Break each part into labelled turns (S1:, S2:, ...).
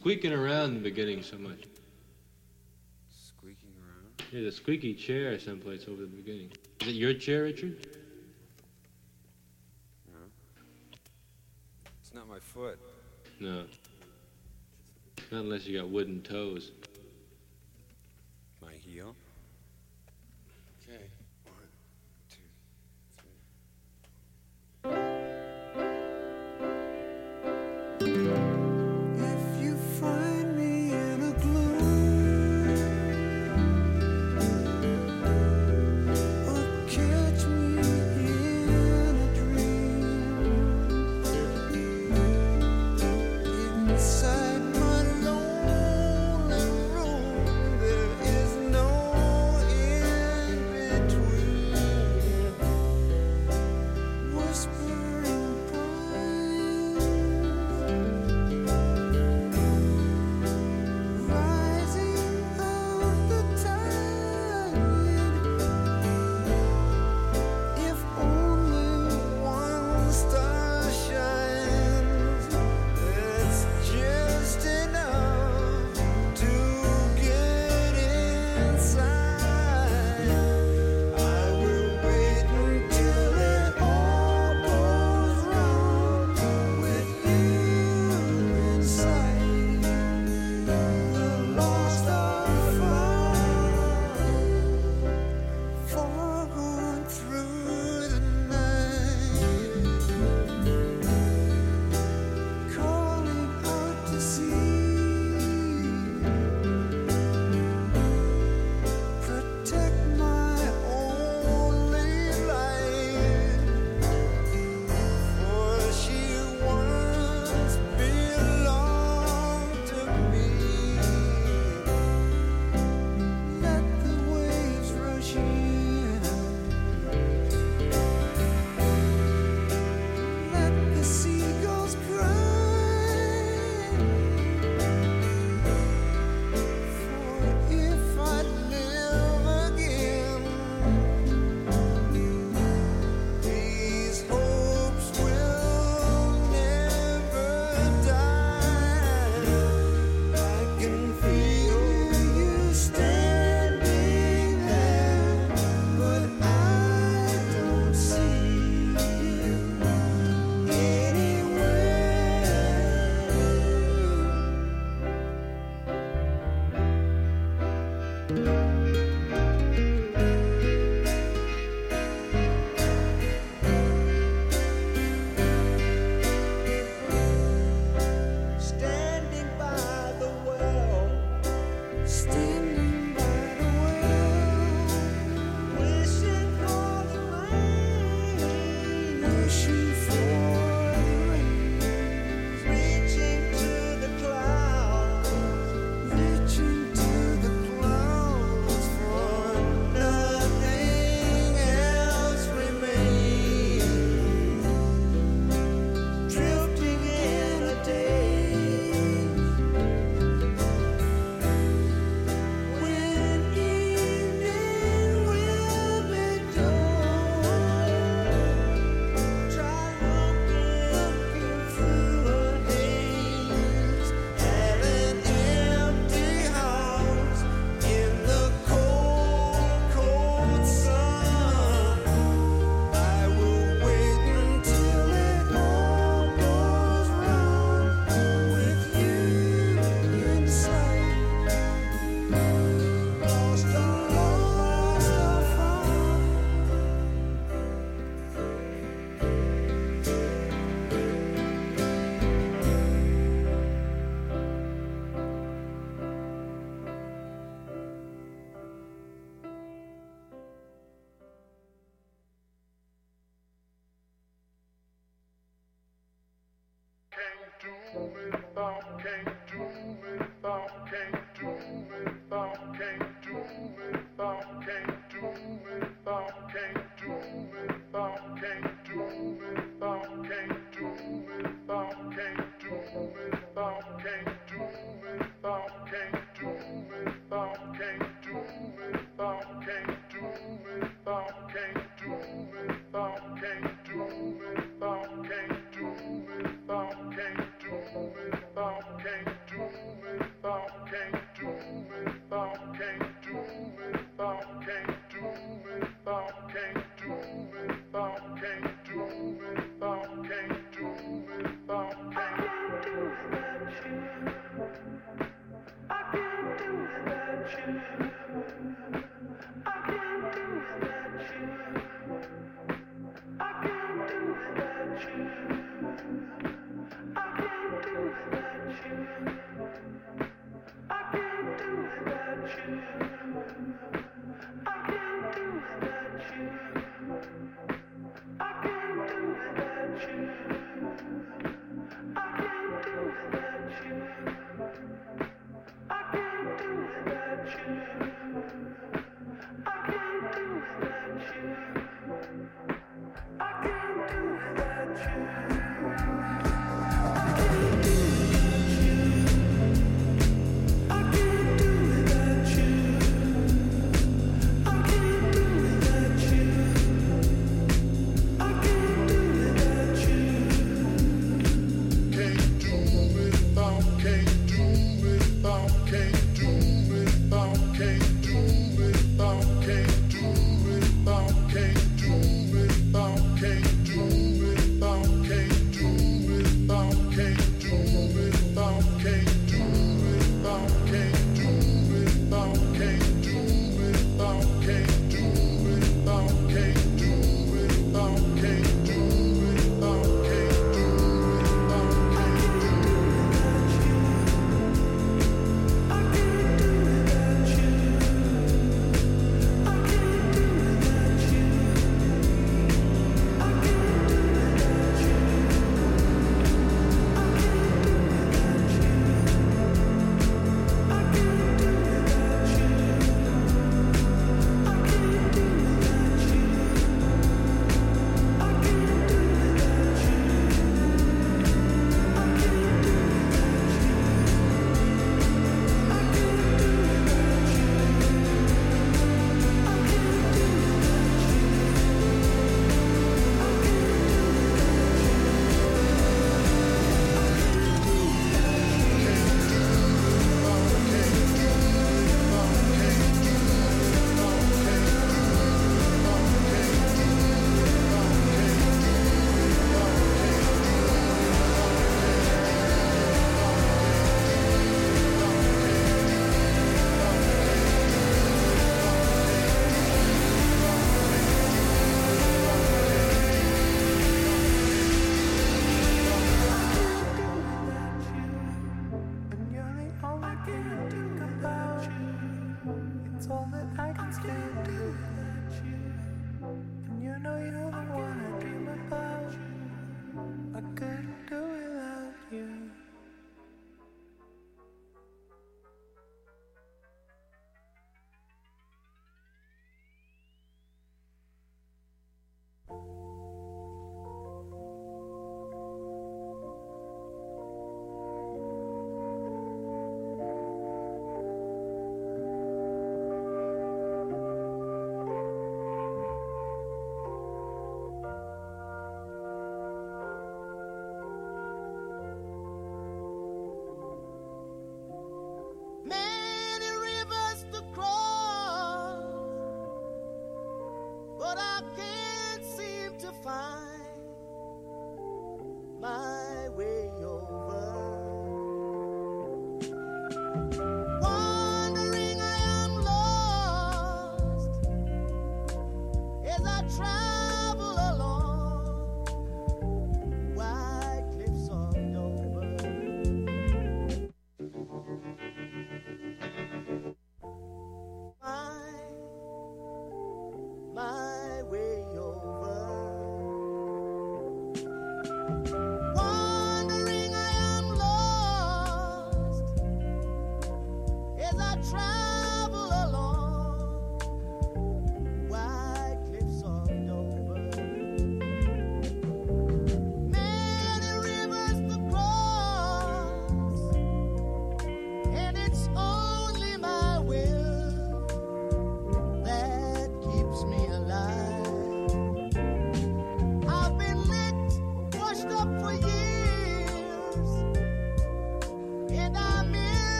S1: squeaking around in the beginning so much.
S2: Squeaking around?
S1: Yeah, the squeaky chair someplace over the beginning. Is it your chair, Richard? No.
S2: It's not my foot.
S1: No. Not unless you got wooden toes.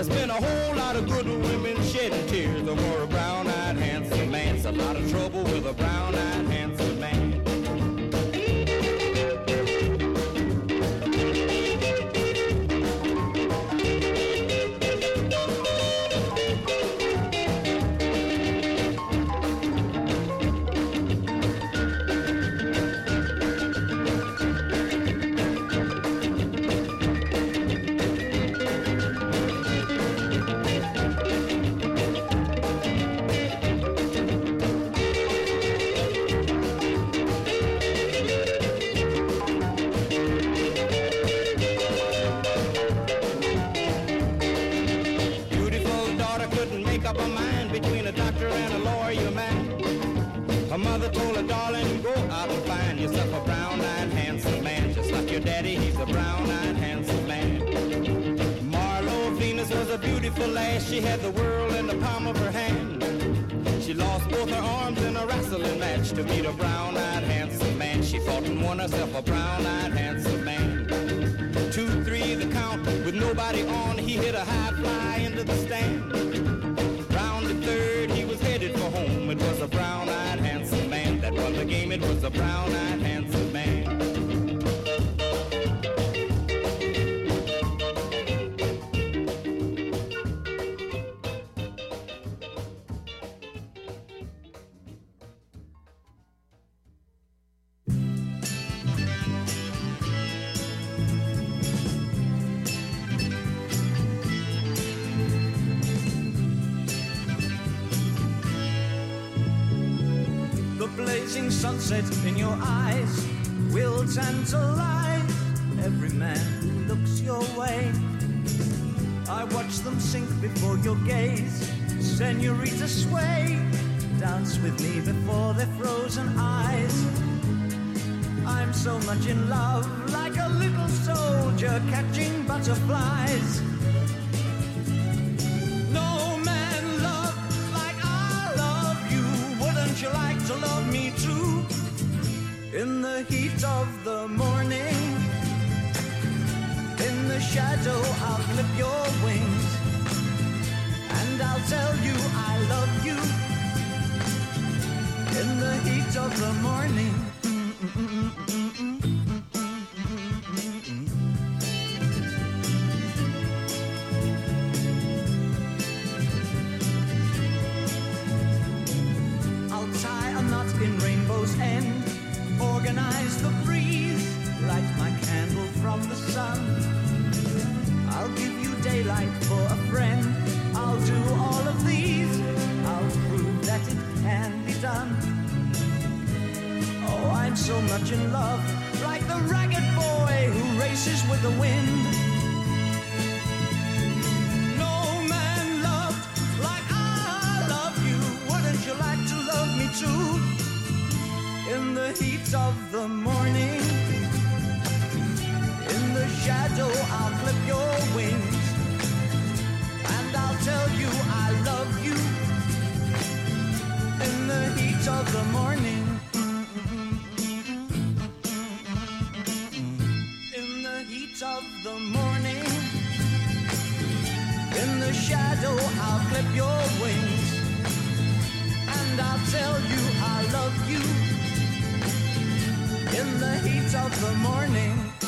S3: There's been a whole lot of good women shedding tears over a brown-eyed handsome man. It's a lot of trouble with a brown-eyed handsome Yes, she had the world in the palm of her hand. She lost both her arms in a wrestling match to meet a brown-eyed handsome man. She fought and won herself a brown-eyed handsome man. Two, three, the count with nobody on. He hit a high fly into the stand. Round the third, he was headed for home. It was a brown-eyed handsome man that won the game. It was a brown-eyed handsome.
S2: the shadow, I'll clip your wings. And I'll tell you I love you in the heat of the morning.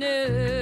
S4: knew.